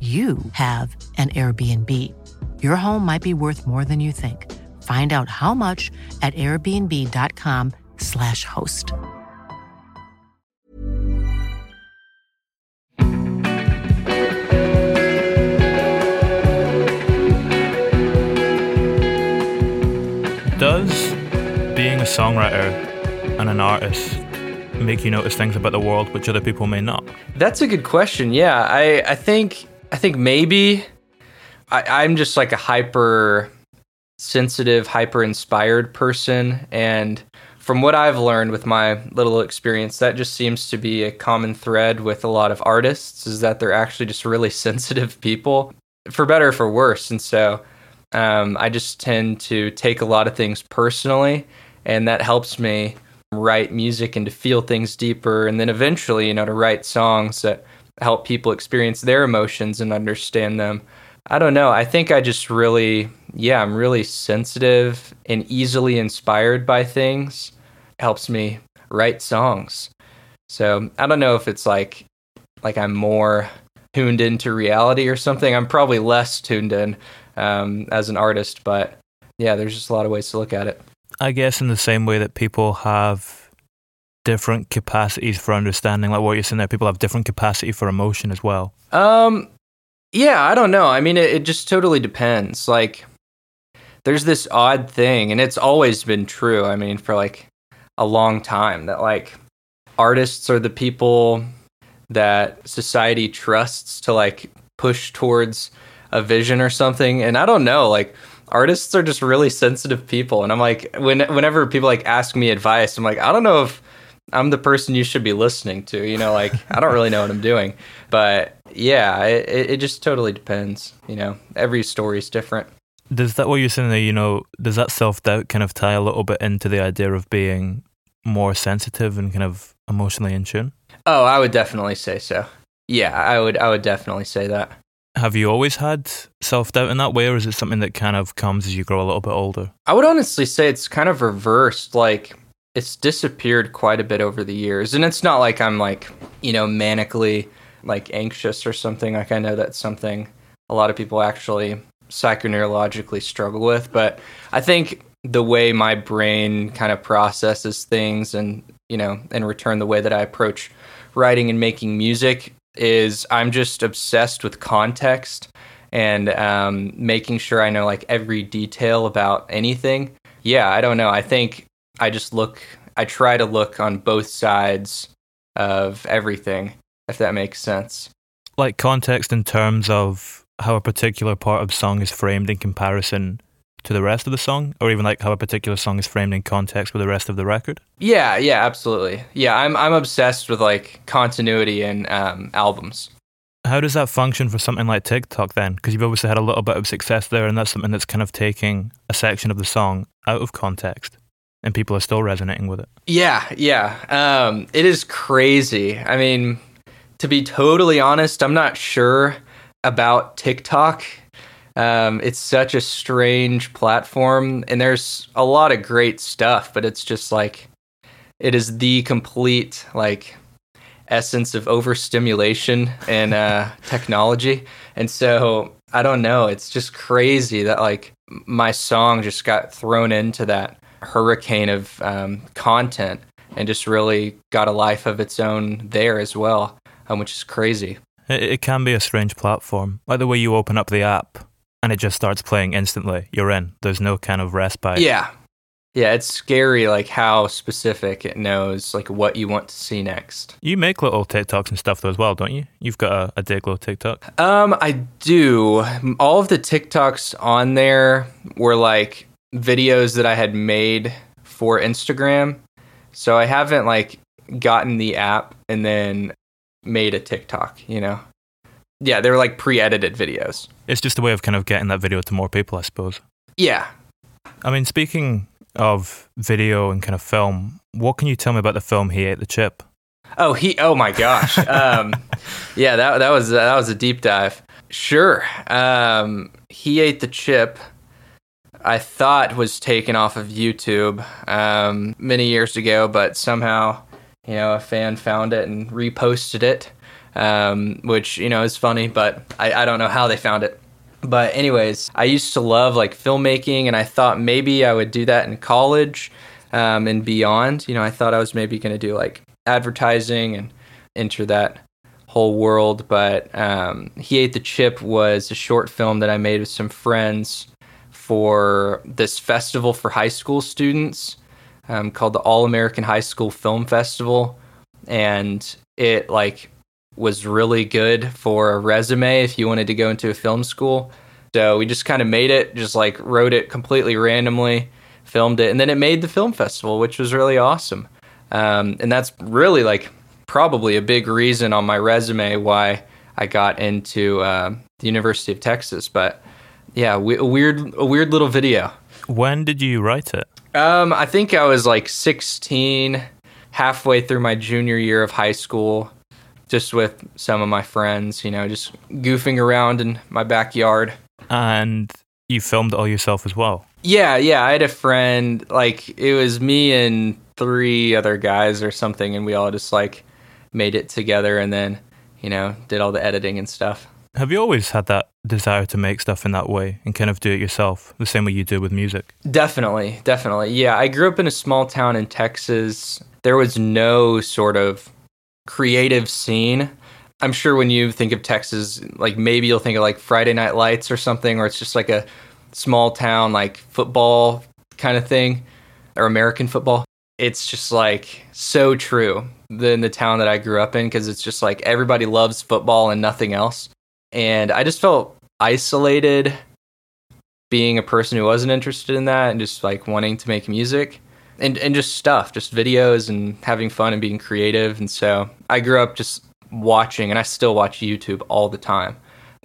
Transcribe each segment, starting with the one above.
you have an Airbnb. Your home might be worth more than you think. Find out how much at airbnb.com/slash host. Does being a songwriter and an artist make you notice things about the world which other people may not? That's a good question. Yeah, I, I think I think maybe I, I'm just like a hyper sensitive, hyper inspired person. And from what I've learned with my little experience, that just seems to be a common thread with a lot of artists is that they're actually just really sensitive people, for better or for worse. And so um, I just tend to take a lot of things personally, and that helps me write music and to feel things deeper. And then eventually, you know, to write songs that help people experience their emotions and understand them. I don't know. I think I just really, yeah, I'm really sensitive and easily inspired by things. It helps me write songs. So I don't know if it's like, like I'm more tuned into reality or something. I'm probably less tuned in um, as an artist, but yeah, there's just a lot of ways to look at it. I guess in the same way that people have different capacities for understanding like what you're saying there people have different capacity for emotion as well? Um yeah i don't know. I mean it, it just totally depends. Like there's this odd thing and it's always been true i mean for like a long time that like artists are the people that society trusts to like push towards a vision or something and i don't know like artists are just really sensitive people and i'm like when whenever people like ask me advice i'm like i don't know if I'm the person you should be listening to. You know, like I don't really know what I'm doing, but yeah, it, it just totally depends. You know, every story is different. Does that what you're saying there? You know, does that self doubt kind of tie a little bit into the idea of being more sensitive and kind of emotionally in tune? Oh, I would definitely say so. Yeah, I would. I would definitely say that. Have you always had self doubt in that way, or is it something that kind of comes as you grow a little bit older? I would honestly say it's kind of reversed. Like it's disappeared quite a bit over the years. And it's not like i'm like you know manically like anxious or something. Like i know that's something a lot of people actually psychoneurologically struggle with. But i think the way my brain kind of processes things and you know in return the way that i approach writing and making music is i'm just obsessed with context and um, making sure i know like every detail about anything. Yeah i don't know. I think I just look, I try to look on both sides of everything, if that makes sense. Like context in terms of how a particular part of song is framed in comparison to the rest of the song, or even like how a particular song is framed in context with the rest of the record. Yeah, yeah, absolutely. Yeah, I'm I'm obsessed with like continuity in um, albums. How does that function for something like TikTok then? Because you've obviously had a little bit of success there, and that's something that's kind of taking a section of the song out of context and people are still resonating with it. Yeah, yeah. Um, it is crazy. I mean, to be totally honest, I'm not sure about TikTok. Um, it's such a strange platform, and there's a lot of great stuff, but it's just like it is the complete like essence of overstimulation and uh, technology. And so I don't know. It's just crazy that like my song just got thrown into that hurricane of um, content and just really got a life of its own there as well, um, which is crazy. It, it can be a strange platform, like the way you open up the app and it just starts playing instantly. You're in. There's no kind of respite. Yeah, yeah, it's scary like how specific it knows like what you want to see next. You make little TikToks and stuff though as well, don't you? You've got a, a Dayglow TikTok. Um, I do. All of the TikToks on there were like videos that I had made for Instagram. So I haven't like gotten the app and then made a TikTok, you know? Yeah, they were like pre edited videos. It's just a way of kind of getting that video to more people, I suppose. Yeah. I mean, speaking of video and kind of film, what can you tell me about the film He Ate the Chip? Oh, he! Oh my gosh! um, yeah, that that was that was a deep dive. Sure. Um, he ate the chip. I thought was taken off of YouTube um, many years ago, but somehow, you know, a fan found it and reposted it, um, which you know is funny, but I, I don't know how they found it. But anyways, I used to love like filmmaking, and I thought maybe I would do that in college um, and beyond. You know, I thought I was maybe going to do like advertising and enter that whole world. But um, He Ate the Chip was a short film that I made with some friends for this festival for high school students um, called the All American High School Film Festival. And it like was really good for a resume if you wanted to go into a film school. So we just kind of made it, just like wrote it completely randomly, filmed it, and then it made the film festival, which was really awesome. Um, and that's really like probably a big reason on my resume why I got into uh, the University of Texas. But yeah, we, a weird, a weird little video. When did you write it? Um, I think I was like 16, halfway through my junior year of high school just with some of my friends, you know, just goofing around in my backyard. And you filmed it all yourself as well? Yeah, yeah. I had a friend, like, it was me and three other guys or something, and we all just, like, made it together and then, you know, did all the editing and stuff. Have you always had that desire to make stuff in that way and kind of do it yourself, the same way you do with music? Definitely, definitely. Yeah, I grew up in a small town in Texas. There was no sort of creative scene. I'm sure when you think of Texas, like maybe you'll think of like Friday Night Lights or something, or it's just like a small town like football kind of thing, or American football. It's just like so true in the town that I grew up in because it's just like everybody loves football and nothing else. And I just felt isolated being a person who wasn't interested in that and just like wanting to make music and and just stuff, just videos and having fun and being creative. And so I grew up just watching, and I still watch YouTube all the time.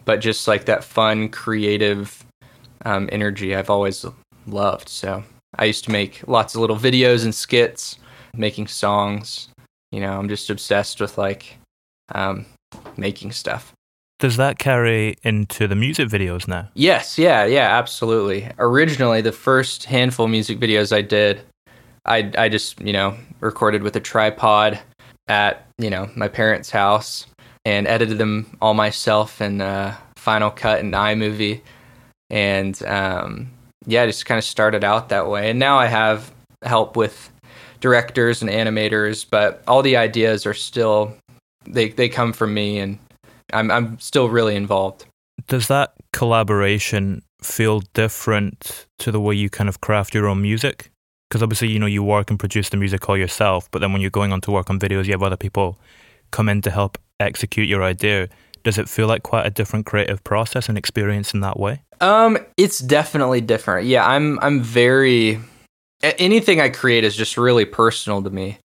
But just like that fun, creative um, energy, I've always loved. So I used to make lots of little videos and skits, making songs. You know, I'm just obsessed with like um, making stuff. Does that carry into the music videos now? Yes, yeah, yeah, absolutely. Originally, the first handful of music videos I did I I just you know recorded with a tripod at you know my parents' house and edited them all myself in uh, Final Cut and iMovie, and um, yeah, just kind of started out that way. And now I have help with directors and animators, but all the ideas are still they they come from me, and I'm I'm still really involved. Does that collaboration feel different to the way you kind of craft your own music? because obviously you know you work and produce the music all yourself but then when you're going on to work on videos you have other people come in to help execute your idea does it feel like quite a different creative process and experience in that way um it's definitely different yeah i'm i'm very anything i create is just really personal to me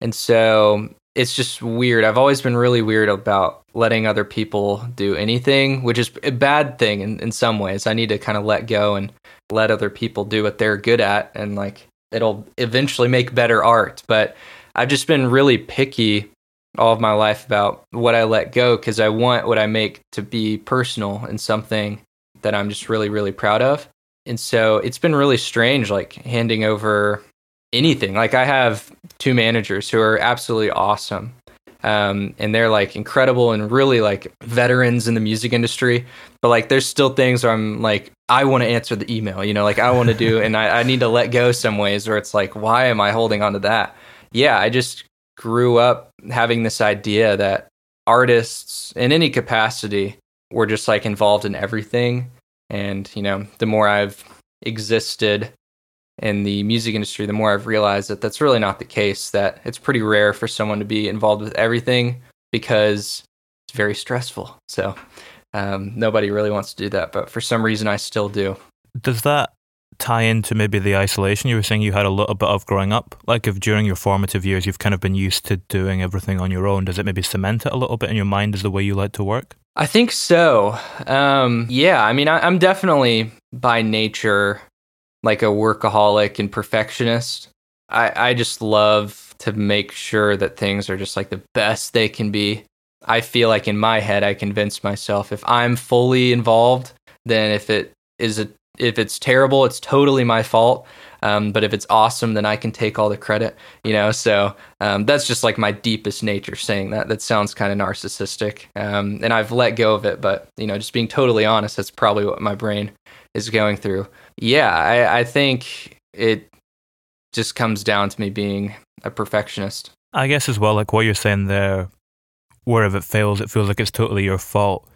and so it's just weird i've always been really weird about letting other people do anything which is a bad thing in, in some ways i need to kind of let go and let other people do what they're good at and like it'll eventually make better art. But I've just been really picky all of my life about what I let go because I want what I make to be personal and something that I'm just really, really proud of. And so it's been really strange, like handing over anything. Like I have two managers who are absolutely awesome. Um, and they're like incredible and really like veterans in the music industry. But like, there's still things where I'm like, I want to answer the email, you know, like I want to do, and I, I need to let go some ways where it's like, why am I holding on to that? Yeah, I just grew up having this idea that artists in any capacity were just like involved in everything. And, you know, the more I've existed in the music industry, the more I've realized that that's really not the case, that it's pretty rare for someone to be involved with everything because it's very stressful. So um, nobody really wants to do that. But for some reason, I still do. Does that tie into maybe the isolation you were saying you had a little bit of growing up? Like if during your formative years you've kind of been used to doing everything on your own, does it maybe cement it a little bit in your mind as the way you like to work? I think so. Um, yeah, I mean, I, I'm definitely by nature like a workaholic and perfectionist. I, I just love to make sure that things are just like the best they can be. I feel like in my head, I convince myself if I'm fully involved, then if it is a if it's terrible, it's totally my fault. Um, but if it's awesome, then I can take all the credit, you know. So um, that's just like my deepest nature saying that. That sounds kind of narcissistic, um, and I've let go of it. But you know, just being totally honest, that's probably what my brain is going through. Yeah, I, I think it just comes down to me being a perfectionist. I guess as well, like what you're saying there, where if it fails, it feels like it's totally your fault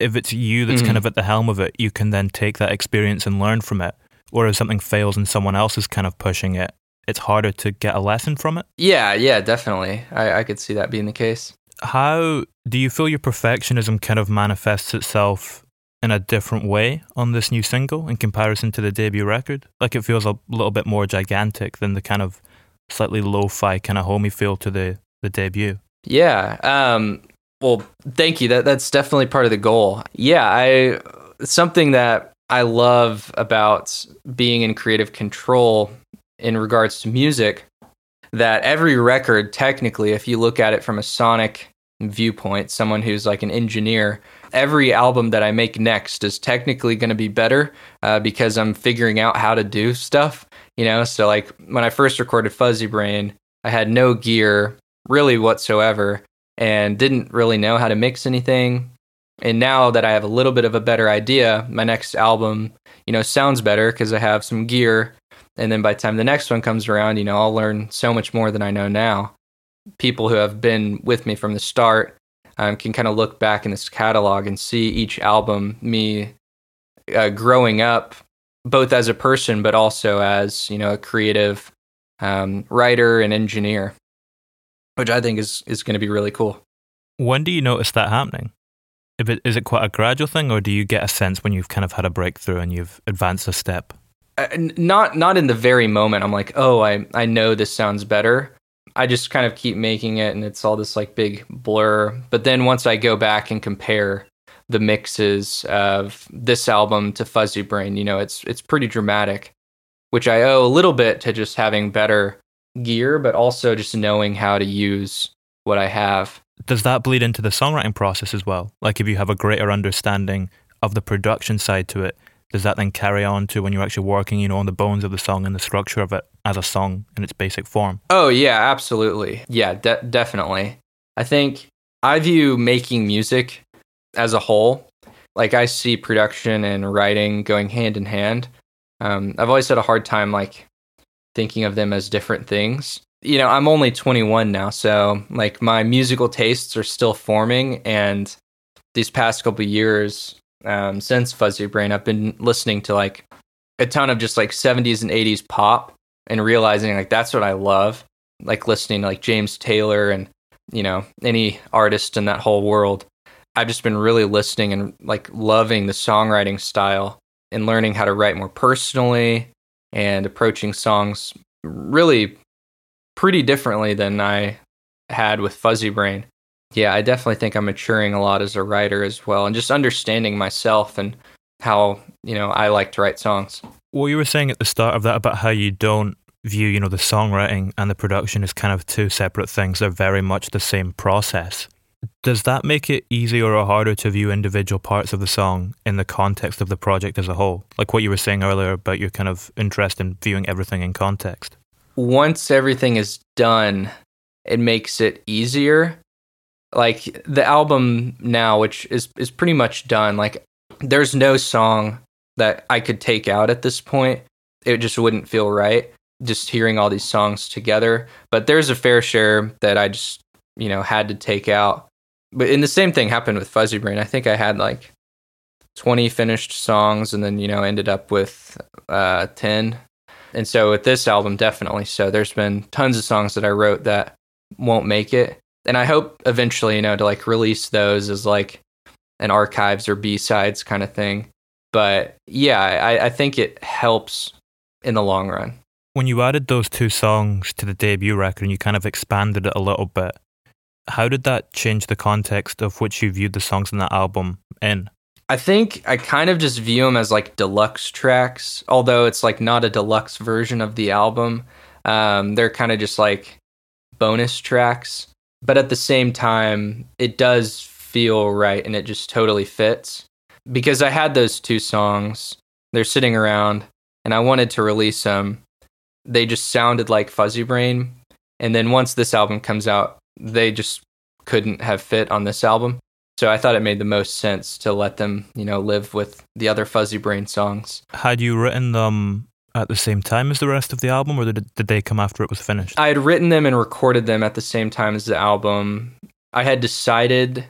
if it's you that's mm-hmm. kind of at the helm of it, you can then take that experience and learn from it. Whereas something fails and someone else is kind of pushing it, it's harder to get a lesson from it. Yeah, yeah, definitely. I, I could see that being the case. How do you feel your perfectionism kind of manifests itself in a different way on this new single in comparison to the debut record? Like it feels a little bit more gigantic than the kind of slightly lo-fi kind of homey feel to the the debut. Yeah. Um well, thank you. That that's definitely part of the goal. Yeah, I something that I love about being in creative control in regards to music that every record technically if you look at it from a sonic viewpoint, someone who's like an engineer, every album that I make next is technically going to be better uh, because I'm figuring out how to do stuff, you know? So, like, when I first recorded Fuzzy Brain, I had no gear really whatsoever and didn't really know how to mix anything. And now that I have a little bit of a better idea, my next album, you know, sounds better because I have some gear. And then by the time the next one comes around, you know, I'll learn so much more than I know now. People who have been with me from the start um, can kind of look back in this catalog and see each album, me uh, growing up, both as a person, but also as, you know, a creative um, writer and engineer which I think is is going to be really cool. When do you notice that happening? If it, is it quite a gradual thing, or do you get a sense when you've kind of had a breakthrough and you've advanced a step? Uh, not not in the very moment. I'm like, oh, I I know this sounds better. I just kind of keep making it, and it's all this like big blur. But then once I go back and compare the mixes of this album to Fuzzy Brain, you know, it's it's pretty dramatic, which I owe a little bit to just having better gear, but also just knowing how to use what I have. Does that bleed into the songwriting process as well? Like if you have a greater understanding of the production side to it, does that then carry on to when you're actually working, you know, on the bones of the song and the structure of it as a song in its basic form? Oh yeah, absolutely. Yeah, de- definitely. I think I view making music as a whole. Like I see production and writing going hand in hand. Um, I've always had a hard time like thinking of them as different things. You know, I'm only 21 now, so like my musical tastes are still forming. And these past couple years, um, since Fuzzy Brain, I've been listening to like a ton of just like 70s and 80s pop and realizing like that's what I love. Like listening to like James Taylor and, you know, any artist in that whole world. I've just been really listening and like loving the songwriting style and learning how to write more personally and approaching songs really pretty differently than I had with Fuzzy Brain. Yeah, I definitely think I'm maturing a lot as a writer as well and just understanding myself and how, you know, I like to write songs. Well, you were saying at the start of that about how you don't view, you know, the songwriting and the production as kind of two separate things. They're very much the same process. Does that make it easier or harder to view individual parts of the song in the context of the project as a whole? Like what you were saying earlier about your kind of interest in viewing everything in context. Once everything is done, it makes it easier. Like the album now, which is is pretty much done. Like there's no song that I could take out at this point. It just wouldn't feel right just hearing all these songs together. But there's a fair share that I just, you know, had to take out but in the same thing happened with Fuzzy Brain. I think I had like 20 finished songs and then, you know, ended up with uh, 10. And so with this album, definitely so. There's been tons of songs that I wrote that won't make it. And I hope eventually, you know, to like release those as like an archives or B sides kind of thing. But yeah, I, I think it helps in the long run. When you added those two songs to the debut record and you kind of expanded it a little bit, how did that change the context of which you viewed the songs in that album in? I think I kind of just view them as like deluxe tracks, although it's like not a deluxe version of the album. Um, they're kind of just like bonus tracks, but at the same time, it does feel right and it just totally fits because I had those two songs. They're sitting around and I wanted to release them. They just sounded like Fuzzy Brain. And then once this album comes out, they just couldn't have fit on this album. So I thought it made the most sense to let them, you know, live with the other Fuzzy Brain songs. Had you written them at the same time as the rest of the album, or did, did they come after it was finished? I had written them and recorded them at the same time as the album. I had decided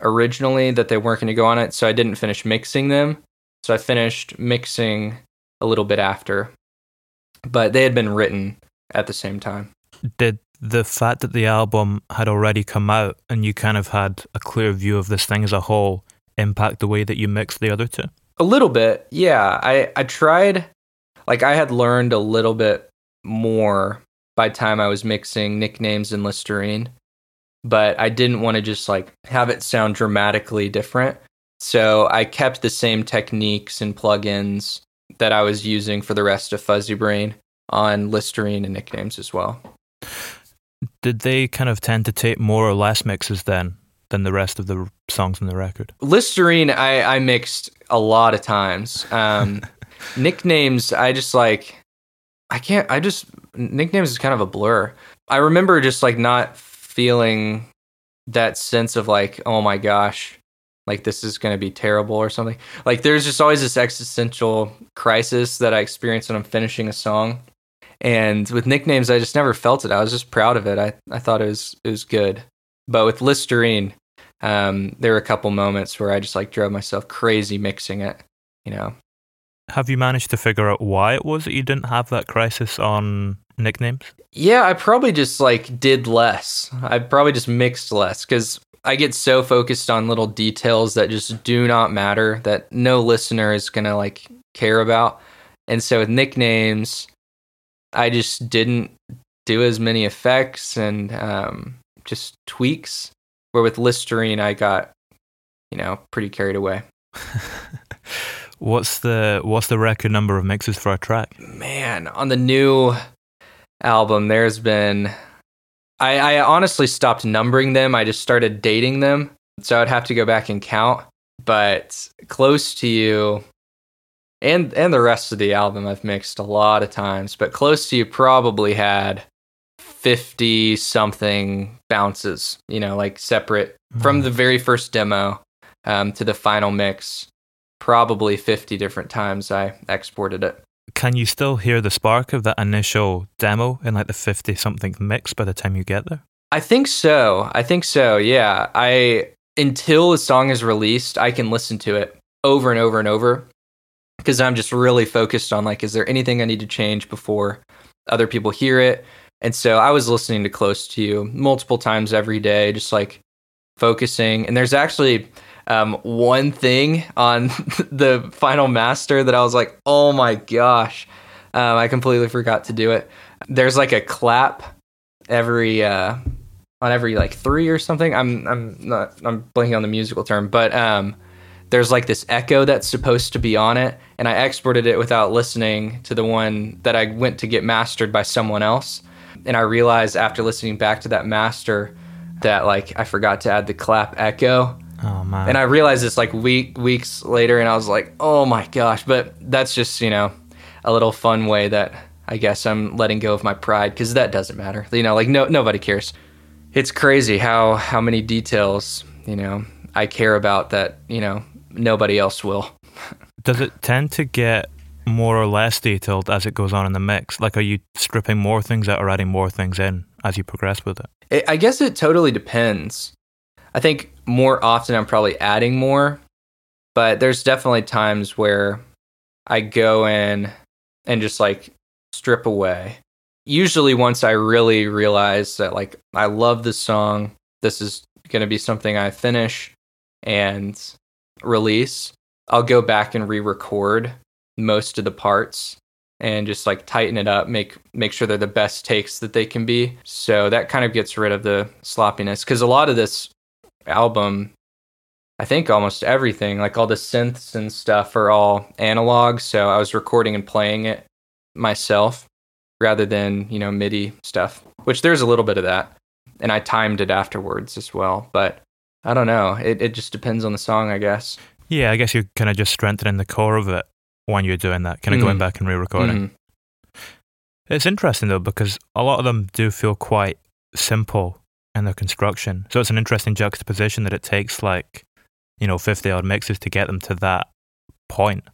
originally that they weren't going to go on it, so I didn't finish mixing them. So I finished mixing a little bit after, but they had been written at the same time. Did the fact that the album had already come out and you kind of had a clear view of this thing as a whole impact the way that you mixed the other two? A little bit, yeah. I, I tried, like, I had learned a little bit more by time I was mixing nicknames and Listerine, but I didn't want to just like have it sound dramatically different. So I kept the same techniques and plugins that I was using for the rest of Fuzzy Brain on Listerine and nicknames as well did they kind of tend to take more or less mixes then than the rest of the songs on the record? Listerine, I, I mixed a lot of times. Um, nicknames, I just like, I can't, I just, nicknames is kind of a blur. I remember just like not feeling that sense of like, oh my gosh, like this is going to be terrible or something. Like there's just always this existential crisis that I experience when I'm finishing a song. And with nicknames, I just never felt it. I was just proud of it. I, I thought it was it was good. But with Listerine, um, there were a couple moments where I just like drove myself crazy mixing it. You know. Have you managed to figure out why it was that you didn't have that crisis on nicknames? Yeah, I probably just like did less. I probably just mixed less because I get so focused on little details that just do not matter that no listener is gonna like care about. And so with nicknames, I just didn't do as many effects and um, just tweaks. Where with Listerine, I got, you know, pretty carried away. what's the what's the record number of mixes for a track? Man, on the new album, there's been. I, I honestly stopped numbering them. I just started dating them, so I'd have to go back and count. But close to you, and and the rest of the album I've mixed a lot of times, but Close to You probably had 50 something bounces, you know, like separate mm. from the very first demo um, to the final mix. Probably 50 different times I exported it. Can you still hear the spark of that initial demo in like the 50 something mix by the time you get there? I think so. I think so. Yeah. I until a song is released, I can listen to it over and over and over because I'm just really focused on like, is there anything I need to change before other people hear it? And so I was listening to Close to You multiple times every day, just like focusing. And there's actually um, one thing on the final master that I was like, oh my gosh, um, I completely forgot to do it. There's like a clap every uh, on every like three or something. I'm I'm not I'm blanking on the musical term, but um, there's like this echo that's supposed to be on it, and I exported it without listening to the one that I went to get mastered by someone else. And I realized after listening back to that master that like I forgot to add the clap echo. Oh man. And I realized this like week weeks later and I was like, "Oh my gosh." But that's just, you know, a little fun way that I guess I'm letting go of my pride cuz that doesn't matter. You know, like no nobody cares. It's crazy how how many details, you know, I care about that, you know, nobody else will. Does it tend to get more or less detailed as it goes on in the mix? Like, are you stripping more things out or adding more things in as you progress with it? I guess it totally depends. I think more often I'm probably adding more, but there's definitely times where I go in and just like strip away. Usually, once I really realize that, like, I love this song, this is going to be something I finish and release, I'll go back and re record most of the parts and just like tighten it up, make make sure they're the best takes that they can be. So that kind of gets rid of the sloppiness because a lot of this album, I think almost everything, like all the synths and stuff, are all analog. So I was recording and playing it myself rather than you know MIDI stuff, which there's a little bit of that, and I timed it afterwards as well. But I don't know, it it just depends on the song, I guess. Yeah, I guess you're kind of just strengthening the core of it when you're doing that, kind of mm. going back and re-recording. Mm. It's interesting though because a lot of them do feel quite simple in their construction. So it's an interesting juxtaposition that it takes like, you know, 50 odd mixes to get them to that point.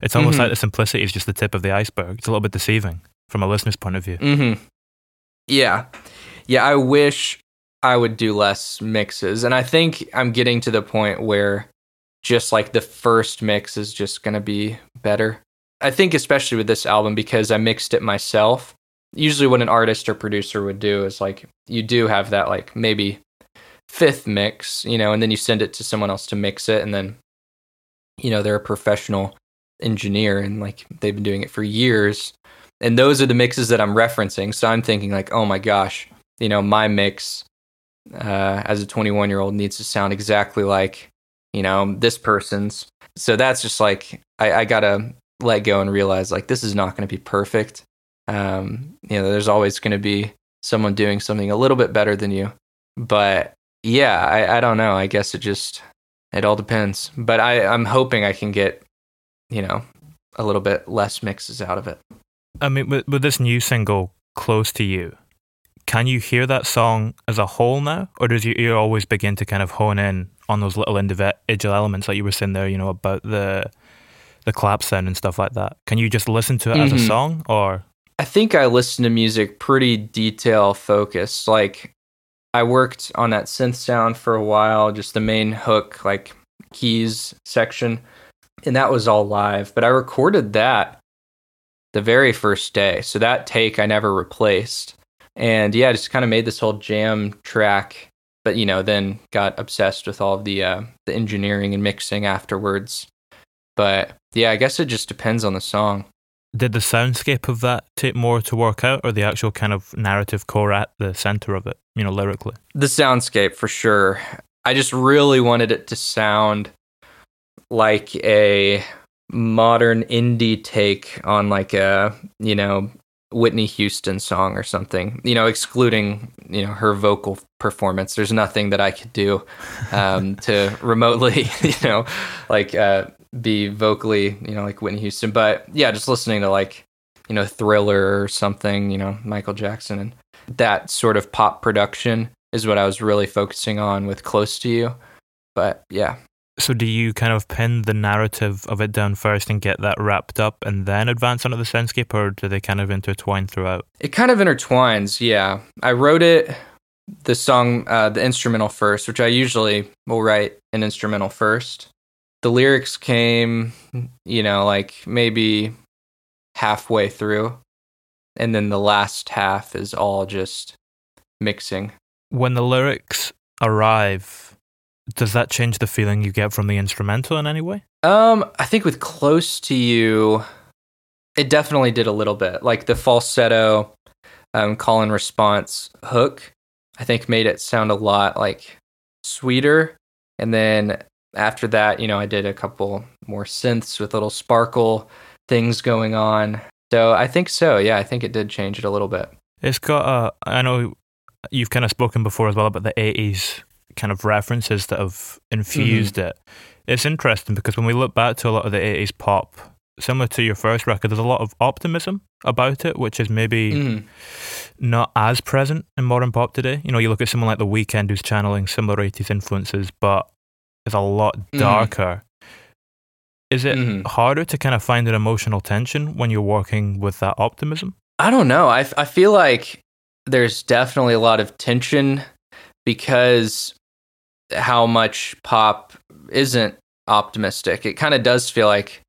It's almost mm-hmm. like the simplicity is just the tip of the iceberg. It's a little bit deceiving from a listener's point of view. Mm-hmm. Yeah. Yeah, I wish I would do less mixes. And I think I'm getting to the point where just like the first mix is just going to be better. I think, especially with this album, because I mixed it myself. Usually, what an artist or producer would do is like you do have that, like maybe fifth mix, you know, and then you send it to someone else to mix it. And then, you know, they're a professional engineer and like they've been doing it for years. And those are the mixes that I'm referencing. So I'm thinking, like, oh my gosh, you know, my mix uh, as a 21 year old needs to sound exactly like you know, this person's. So that's just like I, I gotta let go and realize like this is not going to be perfect. Um, you know, there's always going to be someone doing something a little bit better than you. But yeah, I, I don't know. I guess it just it all depends. But I, I'm hoping I can get, you know, a little bit less mixes out of it. I mean, with, with this new single, Close to You, can you hear that song as a whole now? Or does your ear always begin to kind of hone in on those little individual elements like you were saying there, you know, about the the clap sound and stuff like that. Can you just listen to it mm-hmm. as a mm-hmm. song or I think I listen to music pretty detail focused. Like I worked on that synth sound for a while, just the main hook, like keys section, and that was all live. But I recorded that the very first day. So that take I never replaced. And yeah, I just kind of made this whole jam track but you know, then got obsessed with all the uh, the engineering and mixing afterwards. But yeah, I guess it just depends on the song. Did the soundscape of that take more to work out, or the actual kind of narrative core at the center of it? You know, lyrically. The soundscape for sure. I just really wanted it to sound like a modern indie take on like a you know Whitney Houston song or something, you know, excluding, you know, her vocal performance. There's nothing that I could do um, to remotely, you know, like uh, be vocally, you know, like Whitney Houston. But yeah, just listening to like, you know, Thriller or something, you know, Michael Jackson and that sort of pop production is what I was really focusing on with Close to You. But yeah, so do you kind of pin the narrative of it down first and get that wrapped up and then advance onto the soundscape or do they kind of intertwine throughout? It kind of intertwines, yeah. I wrote it the song uh, the instrumental first, which I usually will write an instrumental first. The lyrics came, you know, like maybe halfway through. And then the last half is all just mixing. When the lyrics arrive does that change the feeling you get from the instrumental in any way? Um, I think with "Close to You," it definitely did a little bit. Like the falsetto, um, call and response hook, I think made it sound a lot like sweeter. And then after that, you know, I did a couple more synths with little sparkle things going on. So I think so. Yeah, I think it did change it a little bit. It's got a. I know you've kind of spoken before as well about the '80s kind of references that have infused mm-hmm. it. It's interesting because when we look back to a lot of the '80s pop, similar to your first record, there's a lot of optimism about it, which is maybe mm. not as present in modern pop today. You know, you look at someone like The Weeknd who's channeling similar '80s influences, but is a lot mm-hmm. darker. Mm. Is it mm-hmm. harder to kind of find an emotional tension when you're working with that optimism? I don't know. I, I feel like there's definitely a lot of tension because how much pop isn't optimistic. It kind of does feel like,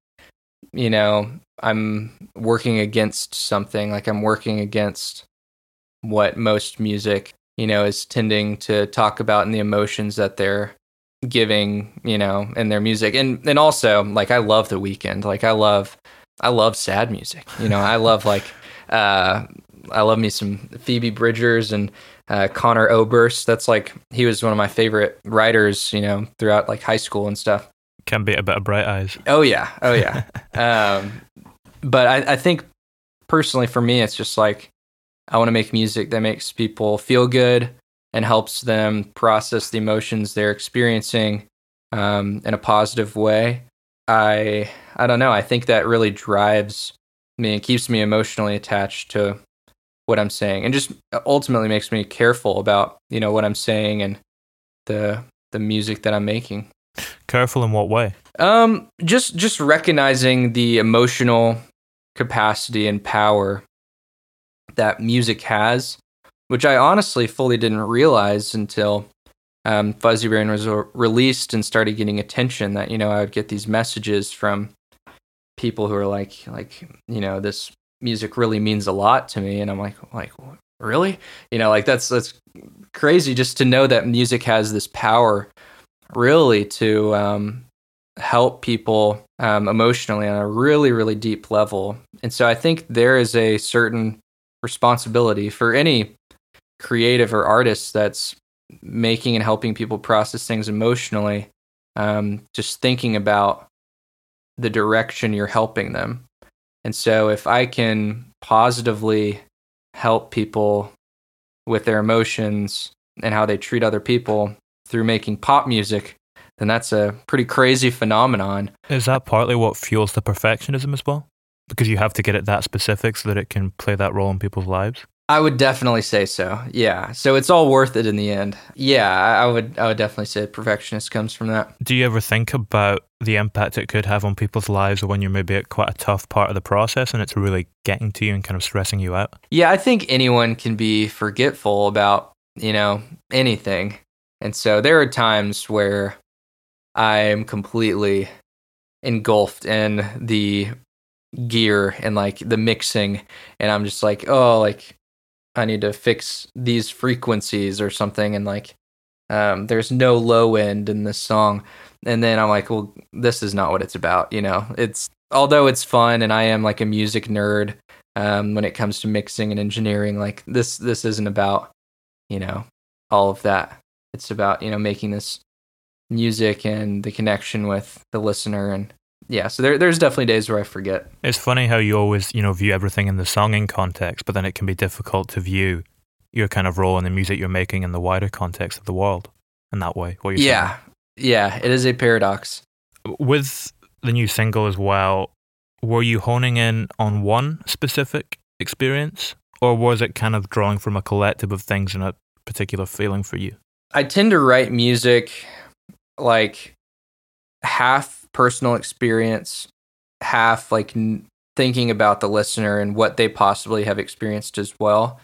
you know, I'm working against something, like I'm working against what most music, you know, is tending to talk about and the emotions that they're giving, you know, in their music. And and also like I love the Weeknd. Like I love I love sad music. You know, I love like uh I love me some Phoebe Bridgers and uh, Conor Oberst. That's like he was one of my favorite writers, you know, throughout like high school and stuff. Can be a bit of bright eyes. Oh yeah, oh yeah. um, but I, I think personally for me, it's just like I want to make music that makes people feel good and helps them process the emotions they're experiencing um, in a positive way. I I don't know. I think that really drives me and keeps me emotionally attached to what I'm saying, and just ultimately makes me careful about you know what I'm saying and the the music that I'm making. Careful in what way? Um, just just recognizing the emotional capacity and power that music has which I honestly fully didn't realize until um, Fuzzy Brain was released and started getting attention. That you know I would get these messages from people who are like, like you know, this music really means a lot to me, and I'm like, like really, you know, like that's that's crazy just to know that music has this power, really to um, help people um, emotionally on a really really deep level. And so I think there is a certain responsibility for any creative or artist that's making and helping people process things emotionally, um, just thinking about the direction you're helping them. And so if I can positively help people with their emotions and how they treat other people through making pop music, then that's a pretty crazy phenomenon. Is that partly what fuels the perfectionism as well? Because you have to get it that specific so that it can play that role in people's lives? I would definitely say so. Yeah. So it's all worth it in the end. Yeah, I would I would definitely say perfectionist comes from that. Do you ever think about the impact it could have on people's lives when you're maybe at quite a tough part of the process and it's really getting to you and kind of stressing you out? Yeah, I think anyone can be forgetful about, you know, anything. And so there are times where I am completely engulfed in the gear and like the mixing and I'm just like, oh, like I need to fix these frequencies or something and like um, there's no low end in this song. And then I'm like well this is not what it's about you know? It's although it's fun and I am like a music nerd um, when it comes to mixing and engineering like this this isn't about you know all of that. It's about you know making this music and the connection with the listener and yeah, so there, there's definitely days where I forget. It's funny how you always, you know, view everything in the songing context, but then it can be difficult to view your kind of role in the music you're making in the wider context of the world in that way. What you yeah, saying. yeah, it is a paradox. With the new single as well, were you honing in on one specific experience, or was it kind of drawing from a collective of things and a particular feeling for you? I tend to write music like half personal experience, half like n- thinking about the listener and what they possibly have experienced as well.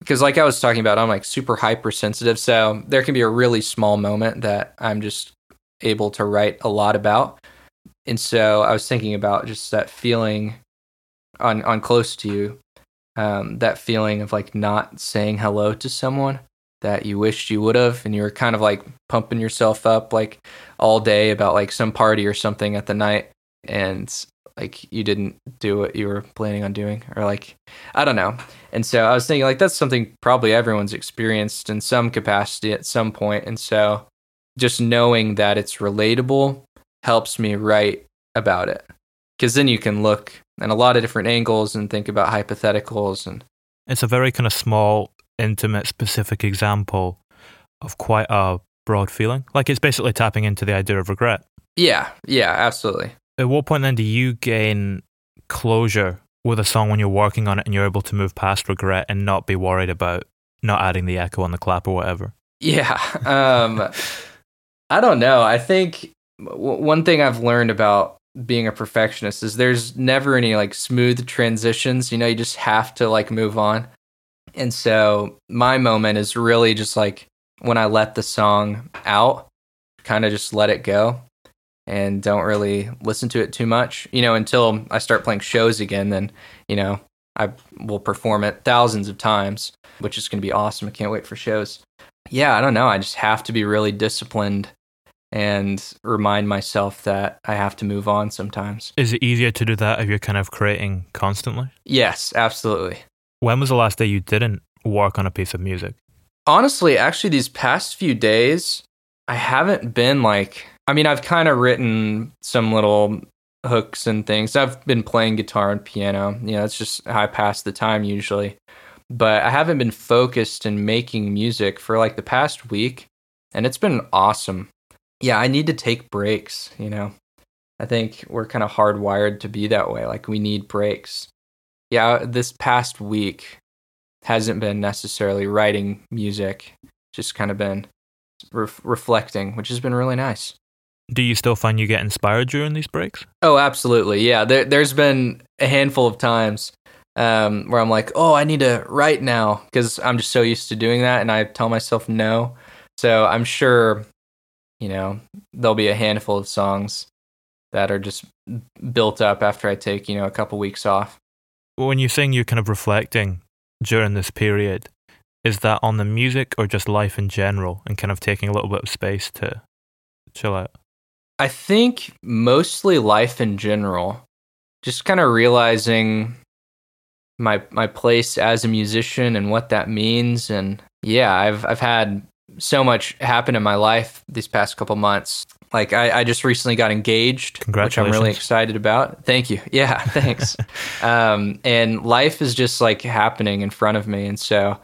Because, like I was talking about, I'm like super hypersensitive. So there can be a really small moment that I'm just able to write a lot about. And so I was thinking about just that feeling on, on close to you, um, that feeling of like not saying hello to someone that you wished you would have and you were kind of like pumping yourself up like all day about like some party or something at the night and like you didn't do what you were planning on doing or like i don't know and so i was thinking like that's something probably everyone's experienced in some capacity at some point and so just knowing that it's relatable helps me write about it. Because then you can look in a lot of different angles and think about hypotheticals. And it's a very kind of small, intimate, specific example of quite a broad feeling. Like it's basically tapping into the idea of regret. Yeah, yeah, absolutely. At what point then do you gain closure with a song when you're working on it and you're able to move past regret and not be worried about not adding the echo on the clap or whatever? Yeah. Um, I don't know. I think w- one thing I've learned about being a perfectionist is there's never any like smooth transitions. You know, you just have to like move on. And so my moment is really just like when I let the song out, kind of just let it go and don't really listen to it too much, you know, until I start playing shows again. Then, you know, I will perform it thousands of times, which is going to be awesome. I can't wait for shows. Yeah, I don't know. I just have to be really disciplined and remind myself that I have to move on sometimes. Is it easier to do that if you're kind of creating constantly? Yes, absolutely. When was the last day you didn't work on a piece of music? Honestly, actually, these past few days, I haven't been like I mean, I've kind of written some little hooks and things. I've been playing guitar and piano. You know, it's just how I pass the time usually. But I haven't been focused in making music for like the past week, and it's been awesome. Yeah, I need to take breaks, you know. I think we're kind of hardwired to be that way. Like we need breaks. Yeah, this past week hasn't been necessarily writing music, just kind of been re- reflecting, which has been really nice. Do you still find you get inspired during these breaks? Oh, absolutely. Yeah, there, has been a handful of times um, where I'm like, oh, I need to write now because I'm just so used to doing that, and I tell myself no. So I'm sure, you know, there'll be a handful of songs that are just built up after I take, you know, a couple weeks off. When you're saying you're kind of reflecting during this period, is that on the music or just life in general and kind of taking a little bit of space to chill out? I think mostly life in general. Just kind of realizing my my place as a musician and what that means and yeah, I've I've had so much happen in my life these past couple months. Like I, I just recently got engaged, which I'm really excited about. Thank you. Yeah, thanks. um, and life is just like happening in front of me, and so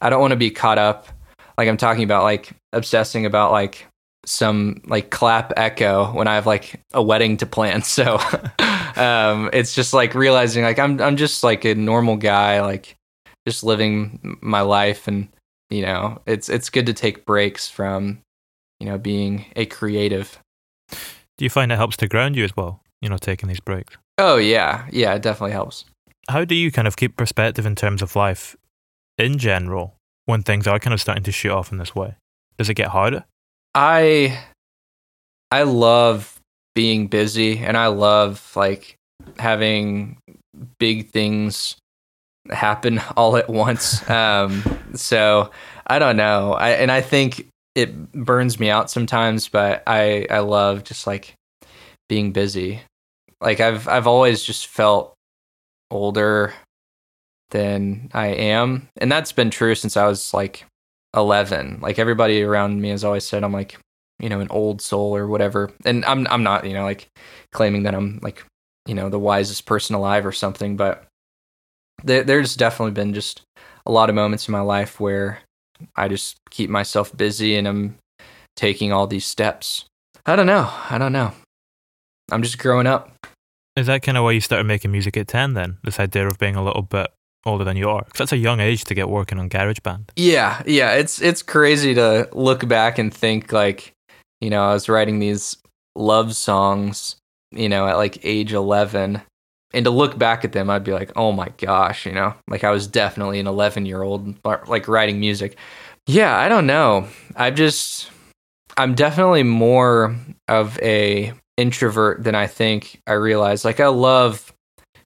I don't want to be caught up. Like I'm talking about, like obsessing about like some like clap echo when I have like a wedding to plan. So um, it's just like realizing like I'm I'm just like a normal guy, like just living my life, and you know it's it's good to take breaks from you know being a creative. Do you find it helps to ground you as well? You know, taking these breaks. Oh yeah, yeah, it definitely helps. How do you kind of keep perspective in terms of life in general when things are kind of starting to shoot off in this way? Does it get harder? I I love being busy and I love like having big things happen all at once. Um, so I don't know. I and I think it burns me out sometimes, but I I love just like being busy. Like I've I've always just felt older than I am, and that's been true since I was like 11. Like everybody around me has always said I'm like, you know, an old soul or whatever. And I'm I'm not, you know, like claiming that I'm like, you know, the wisest person alive or something, but there, there's definitely been just a lot of moments in my life where I just keep myself busy and I'm taking all these steps. I don't know. I don't know. I'm just growing up. Is that kind of why you started making music at 10 then? This idea of being a little bit older than you are because that's a young age to get working on GarageBand. Yeah, yeah, it's it's crazy to look back and think like, you know, I was writing these love songs, you know, at like age 11 and to look back at them I'd be like, "Oh my gosh," you know, like I was definitely an 11-year-old uh, like writing music. Yeah, I don't know. I just I'm definitely more of a introvert than I think I realize. Like I love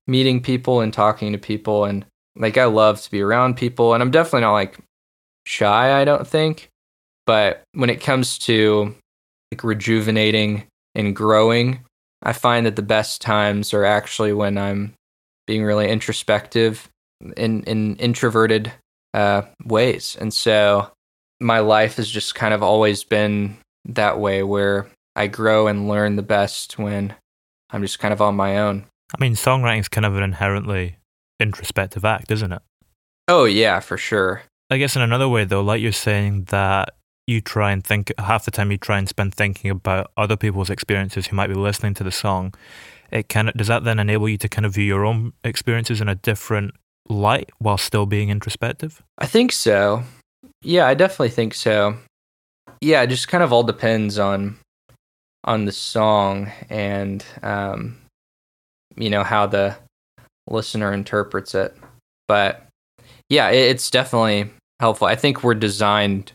meeting people and talking to people and like I love to be around people and I'm definitely not like shy, I don't think. But when it comes to like rejuvenating and growing, I find that the best times are actually when I'm being really introspective in in introverted uh, ways. And so my life has just kind of always been that way where I grow and learn the best when I'm just kind of on my own. I mean, songwriting is kind of an inherently introspective act, isn't it? Oh, yeah, for sure. I guess in another way, though, like you're saying that you try and think half the time you try and spend thinking about other people's experiences who might be listening to the song. It of does that then enable you to kind of view your own experiences in a different light while still being introspective? I think so. Yeah, I definitely think so. Yeah, it just kind of all depends on on the song and um, you know how the listener interprets it. But yeah, it, it's definitely helpful. I think we're designed,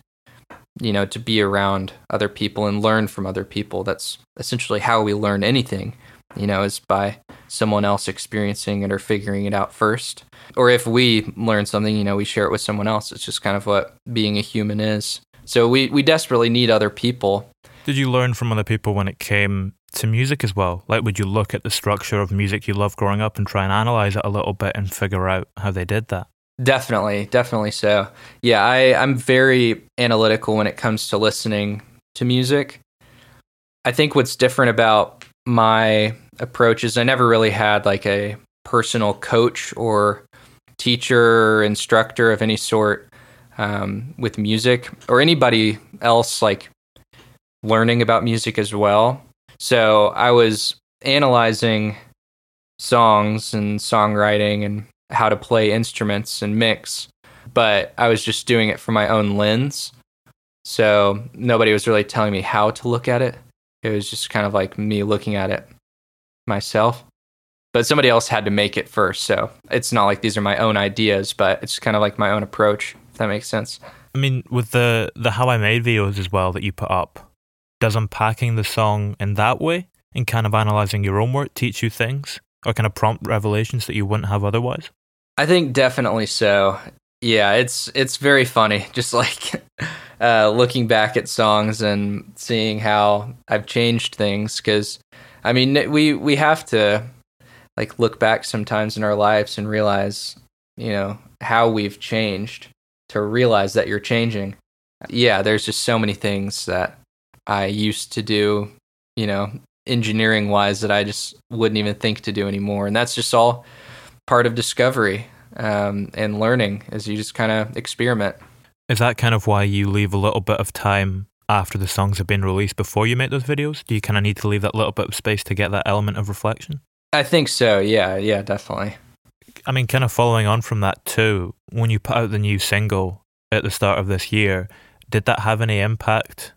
you know, to be around other people and learn from other people. That's essentially how we learn anything, you know, is by someone else experiencing it or figuring it out first. Or if we learn something, you know, we share it with someone else. It's just kind of what being a human is. So we, we desperately need other people. Did you learn from other people when it came to music as well? Like, would you look at the structure of music you loved growing up and try and analyze it a little bit and figure out how they did that? Definitely, definitely so. Yeah, I, I'm very analytical when it comes to listening to music. I think what's different about my approach is I never really had like a personal coach or teacher or instructor of any sort um, with music or anybody else like learning about music as well. So I was analyzing songs and songwriting and how to play instruments and mix, but I was just doing it for my own lens. So nobody was really telling me how to look at it. It was just kind of like me looking at it myself. But somebody else had to make it first. So it's not like these are my own ideas, but it's kind of like my own approach, if that makes sense. I mean, with the, the How I Made videos as well that you put up, does unpacking the song in that way and kind of analyzing your own work teach you things or kind of prompt revelations that you wouldn't have otherwise? I think definitely so. Yeah, it's it's very funny just like uh, looking back at songs and seeing how I've changed things cuz I mean we we have to like look back sometimes in our lives and realize, you know, how we've changed to realize that you're changing. Yeah, there's just so many things that I used to do, you know, engineering wise that I just wouldn't even think to do anymore. And that's just all part of discovery um, and learning as you just kind of experiment. Is that kind of why you leave a little bit of time after the songs have been released before you make those videos? Do you kind of need to leave that little bit of space to get that element of reflection? I think so. Yeah, yeah, definitely. I mean, kind of following on from that too, when you put out the new single at the start of this year, did that have any impact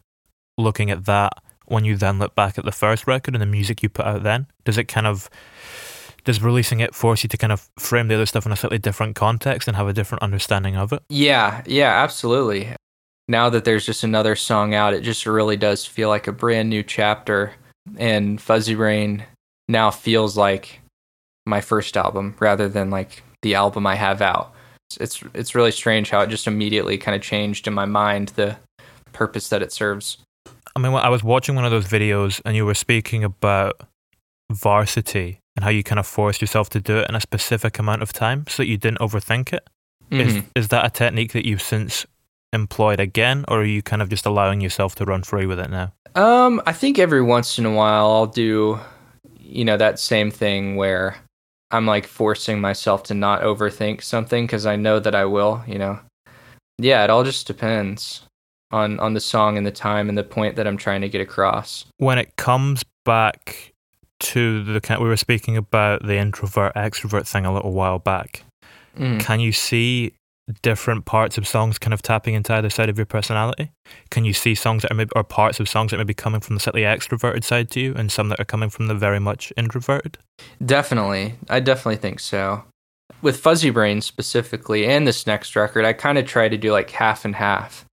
looking at that when you then look back at the first record and the music you put out then? Does it kind of does releasing it force you to kind of frame the other stuff in a slightly different context and have a different understanding of it? Yeah, yeah, absolutely. Now that there's just another song out, it just really does feel like a brand new chapter. And Fuzzy Brain now feels like my first album rather than like the album I have out. It's it's really strange how it just immediately kind of changed in my mind the purpose that it serves. I mean, I was watching one of those videos and you were speaking about varsity and how you kind of forced yourself to do it in a specific amount of time so that you didn't overthink it. Mm-hmm. Is, is that a technique that you've since employed again, or are you kind of just allowing yourself to run free with it now? Um, I think every once in a while I'll do, you know, that same thing where I'm like forcing myself to not overthink something because I know that I will, you know. Yeah, it all just depends on on the song and the time and the point that I'm trying to get across. When it comes back to the kind, we were speaking about the introvert extrovert thing a little while back. Mm. Can you see different parts of songs kind of tapping into either side of your personality? Can you see songs that are maybe or parts of songs that may be coming from the slightly extroverted side to you and some that are coming from the very much introverted? Definitely. I definitely think so. With Fuzzy Brain specifically and this next record, I kind of try to do like half and half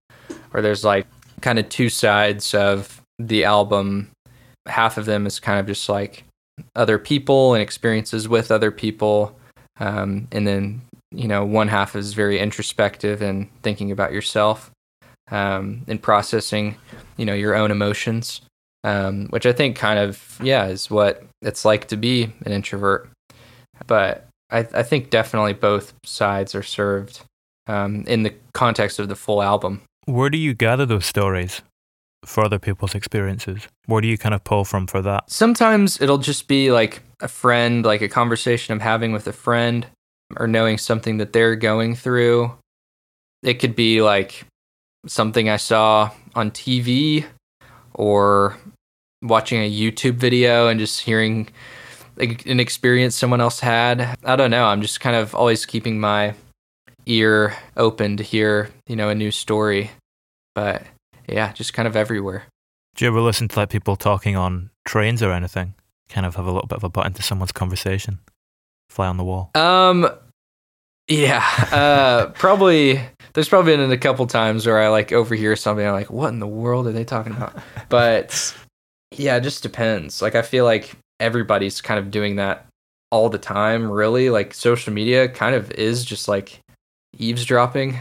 where there's like kind of two sides of the album. Half of them is kind of just like other people and experiences with other people. Um, and then, you know, one half is very introspective and thinking about yourself um, and processing, you know, your own emotions, um, which I think kind of, yeah, is what it's like to be an introvert. But I, I think definitely both sides are served um, in the context of the full album. Where do you gather those stories? for other people's experiences? Where do you kind of pull from for that? Sometimes it'll just be like a friend, like a conversation I'm having with a friend, or knowing something that they're going through. It could be like something I saw on TV or watching a YouTube video and just hearing an experience someone else had. I don't know. I'm just kind of always keeping my ear open to hear, you know, a new story. But yeah, just kind of everywhere. Do you ever listen to like people talking on trains or anything? Kind of have a little bit of a butt into someone's conversation. Fly on the wall. Um yeah, uh probably there's probably been a couple times where I like overhear something I'm like, what in the world are they talking about? But yeah, it just depends. Like I feel like everybody's kind of doing that all the time, really. Like social media kind of is just like eavesdropping,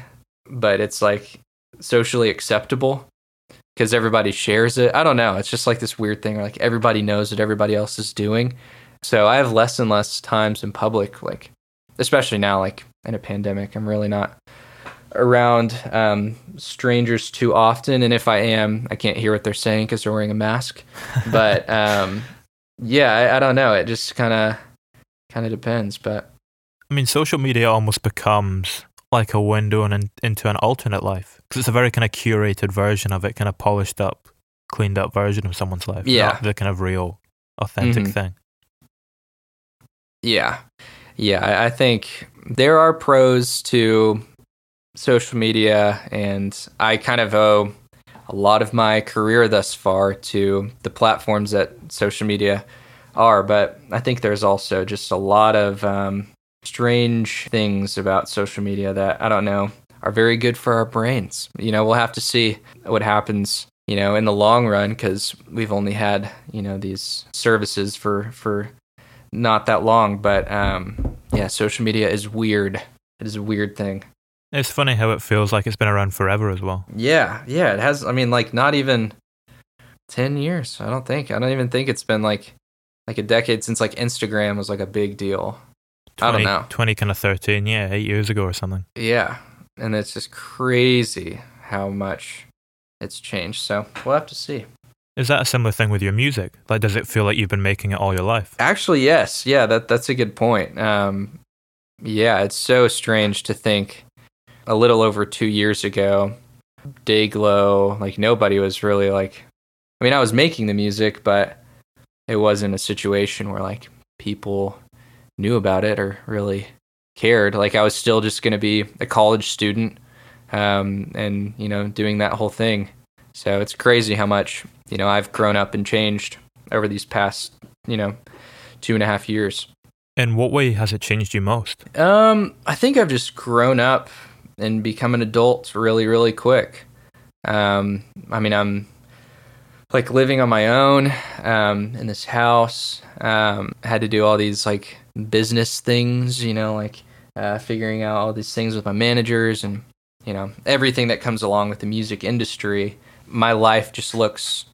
but it's like socially acceptable because everybody shares it. I don't know. It's just like this weird thing. Like everybody knows what everybody else is doing. So I have less and less times in public, like especially now, like in a pandemic. I'm really not around um, strangers too often, and if I am, I can't hear what they're saying because they're wearing a mask. But um, yeah, I, I don't know. It just kind of kind of depends. But I mean, social media almost becomes like a window and into an alternate life because it's a very kind of curated version of it, kind of polished up, cleaned up version of someone's life. Yeah, the kind of real, authentic mm-hmm. thing. Yeah, yeah. I, I think there are pros to social media, and I kind of owe a lot of my career thus far to the platforms that social media are. But I think there's also just a lot of um, strange things about social media that I don't know are very good for our brains. You know, we'll have to see what happens. You know, in the long run, because we've only had you know these services for for not that long. But um, yeah, social media is weird. It is a weird thing. It's funny how it feels like it's been around forever as well. Yeah, yeah, it has. I mean, like not even ten years. I don't think. I don't even think it's been like like a decade since like Instagram was like a big deal. 20, I don't know. Twenty kind of thirteen, yeah, eight years ago or something. Yeah, and it's just crazy how much it's changed. So we'll have to see. Is that a similar thing with your music? Like, does it feel like you've been making it all your life? Actually, yes. Yeah, that that's a good point. Um, yeah, it's so strange to think a little over two years ago, Dayglow, like nobody was really like, I mean, I was making the music, but it wasn't a situation where like people knew about it or really cared. Like I was still just going to be a college student, um, and you know, doing that whole thing. So it's crazy how much you know I've grown up and changed over these past you know two and a half years. In what way has it changed you most? Um, I think I've just grown up and become an adult really, really quick. Um, I mean, I'm like living on my own um, in this house. Um, had to do all these like business things, you know, like uh, figuring out all these things with my managers and you know everything that comes along with the music industry. My life just looks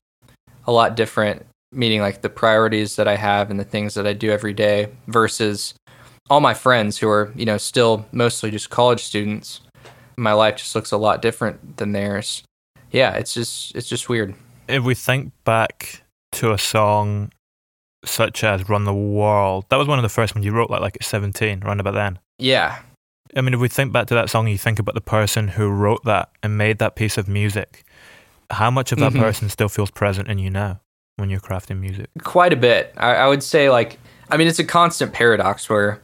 a lot different. Meaning, like the priorities that I have and the things that I do every day versus all my friends who are, you know, still mostly just college students my life just looks a lot different than theirs. Yeah, it's just it's just weird. If we think back to a song such as Run the World, that was one of the first ones you wrote like like at 17, around about then. Yeah. I mean, if we think back to that song, you think about the person who wrote that and made that piece of music. How much of that mm-hmm. person still feels present in you now when you're crafting music? Quite a bit. I, I would say, like, I mean, it's a constant paradox where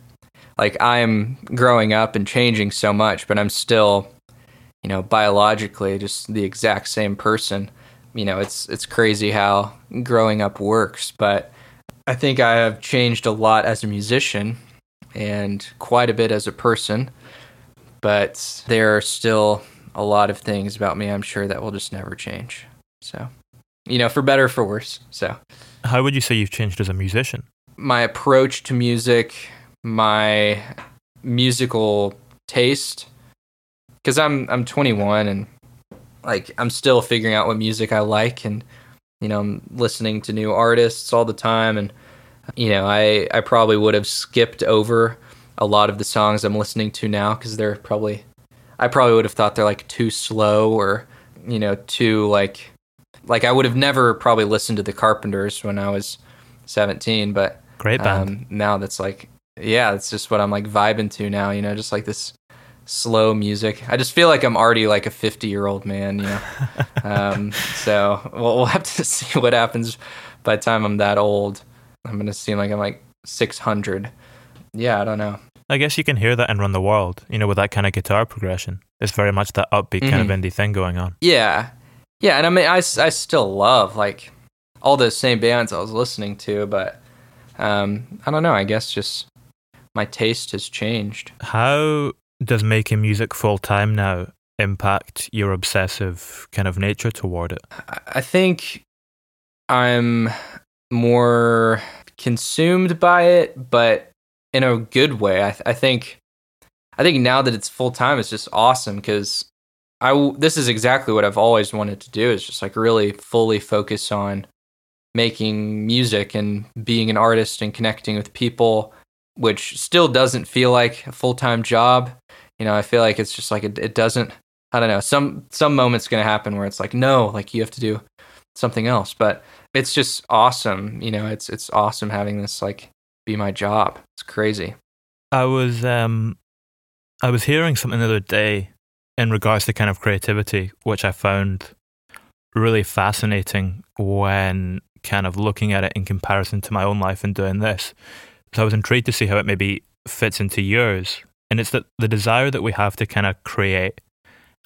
like I'm growing up and changing so much, but I'm still, you know, biologically just the exact same person. You know, it's it's crazy how growing up works, but I think I have changed a lot as a musician and quite a bit as a person. But there are still a lot of things about me I'm sure that will just never change. So, you know, for better or for worse. So, how would you say you've changed as a musician? My approach to music, my musical taste because I'm I'm 21 and like I'm still figuring out what music I like and you know I'm listening to new artists all the time and you know I I probably would have skipped over a lot of the songs I'm listening to now because they're probably I probably would have thought they're like too slow or you know too like Like I would have never probably listened to the Carpenters when I was 17, but Great band. um, now that's like, yeah, it's just what I'm like vibing to now. You know, just like this slow music. I just feel like I'm already like a 50 year old man. You know, um, so we'll, we'll have to see what happens by the time I'm that old. I'm gonna seem like I'm like 600. Yeah, I don't know. I guess you can hear that in Run the World, you know, with that kind of guitar progression. It's very much that upbeat kind of Mhm. indie thing going on. Yeah. Yeah. And I mean, I, I still love like all those same bands I was listening to, but um, I don't know. I guess just my taste has changed. How does making music full time now impact your obsessive kind of nature toward it? I think I'm more consumed by it, but in a good way. I, th- I think, I think now that it's full time, it's just awesome because I w- this is exactly what I've always wanted to do is just like really fully focus on making music and being an artist and connecting with people, which still doesn't feel like a full time job. You know, I feel like it's just like it, it doesn't. I don't know. Some some moments gonna happen where it's like no, like you have to do something else. But it's just awesome. You know, it's it's awesome having this like be my job. It's crazy. I was um I was hearing something the other day in regards to kind of creativity, which I found really fascinating when kind of looking at it in comparison to my own life and doing this. So I was intrigued to see how it maybe fits into yours. And it's that the desire that we have to kind of create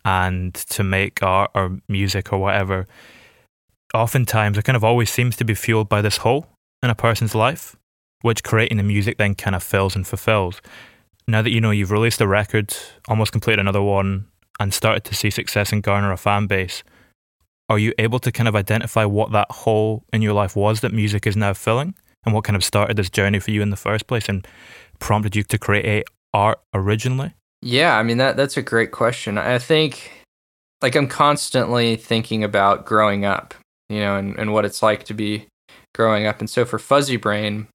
and to make art or music or whatever, oftentimes it kind of always seems to be fueled by this hole in a person's life, which creating the music then kind of fills and fulfills. Now that you know you've released a record, almost completed another one, and started to see success and garner a fan base, are you able to kind of identify what that hole in your life was that music is now filling and what kind of started this journey for you in the first place and prompted you to create art originally? Yeah, I mean that that's a great question. I think like I'm constantly thinking about growing up, you know, and, and what it's like to be growing up. And so for Fuzzy Brain,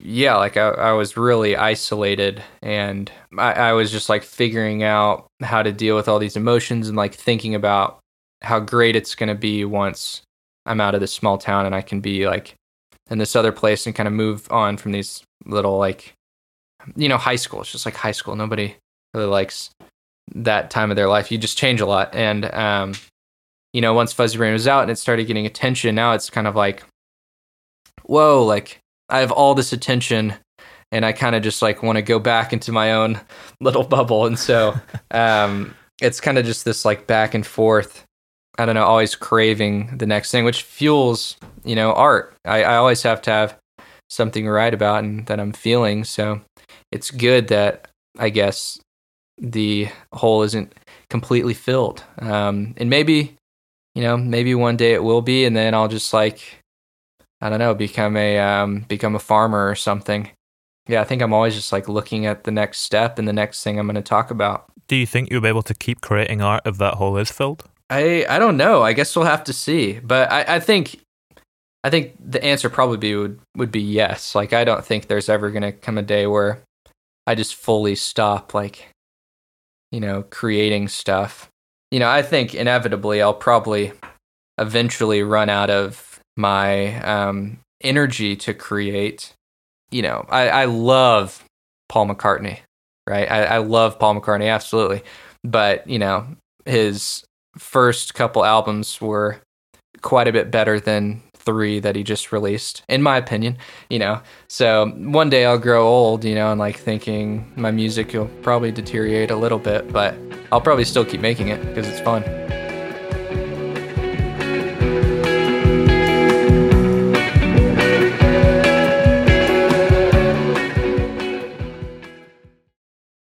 yeah, like I, I was really isolated and I, I was just like figuring out how to deal with all these emotions and like thinking about how great it's gonna be once I'm out of this small town and I can be like in this other place and kind of move on from these little like you know, high school. It's just like high school. Nobody really likes that time of their life. You just change a lot. And, um, you know, once Fuzzy Brain was out and it started getting attention, now it's kind of like, whoa, like I have all this attention and I kind of just like want to go back into my own little bubble. And so, um, it's kind of just this like back and forth. I don't know, always craving the next thing, which fuels, you know, art. I, I always have to have something to write about and that I'm feeling. So it's good that I guess the hole isn't completely filled. Um, and maybe, you know, maybe one day it will be, and then I'll just like, I don't know, become a um, become a farmer or something. Yeah, I think I'm always just like looking at the next step and the next thing I'm going to talk about. Do you think you'll be able to keep creating art if that hole is filled? I I don't know. I guess we'll have to see. But I, I think I think the answer probably be would, would be yes. Like I don't think there's ever gonna come a day where I just fully stop like you know, creating stuff. You know, I think inevitably I'll probably eventually run out of my um energy to create. You know, I, I love Paul McCartney, right? I, I love Paul McCartney, absolutely. But, you know, his first couple albums were quite a bit better than three that he just released, in my opinion. You know, so one day I'll grow old, you know, and like thinking my music will probably deteriorate a little bit, but I'll probably still keep making it because it's fun.